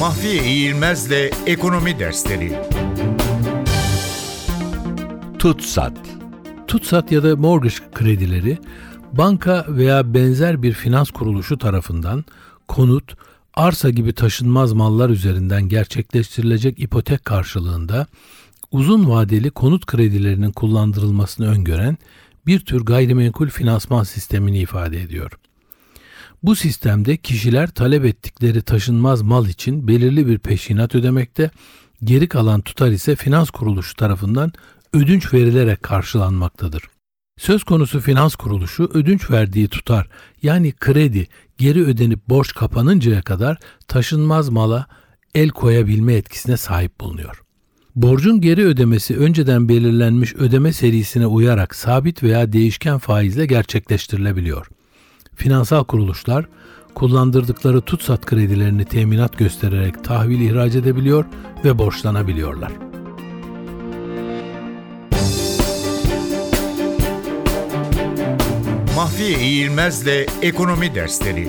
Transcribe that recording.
Mahfiye İğilmez'le Ekonomi Dersleri Tutsat. Tutsat ya da mortgage kredileri banka veya benzer bir finans kuruluşu tarafından konut, arsa gibi taşınmaz mallar üzerinden gerçekleştirilecek ipotek karşılığında uzun vadeli konut kredilerinin kullandırılmasını öngören bir tür gayrimenkul finansman sistemini ifade ediyor. Bu sistemde kişiler talep ettikleri taşınmaz mal için belirli bir peşinat ödemekte, geri kalan tutar ise finans kuruluşu tarafından ödünç verilerek karşılanmaktadır. Söz konusu finans kuruluşu ödünç verdiği tutar yani kredi geri ödenip borç kapanıncaya kadar taşınmaz mala el koyabilme etkisine sahip bulunuyor. Borcun geri ödemesi önceden belirlenmiş ödeme serisine uyarak sabit veya değişken faizle gerçekleştirilebiliyor. Finansal kuruluşlar kullandırdıkları tutsat kredilerini teminat göstererek tahvil ihraç edebiliyor ve borçlanabiliyorlar. Mahfiye İğilmez'le Ekonomi Dersleri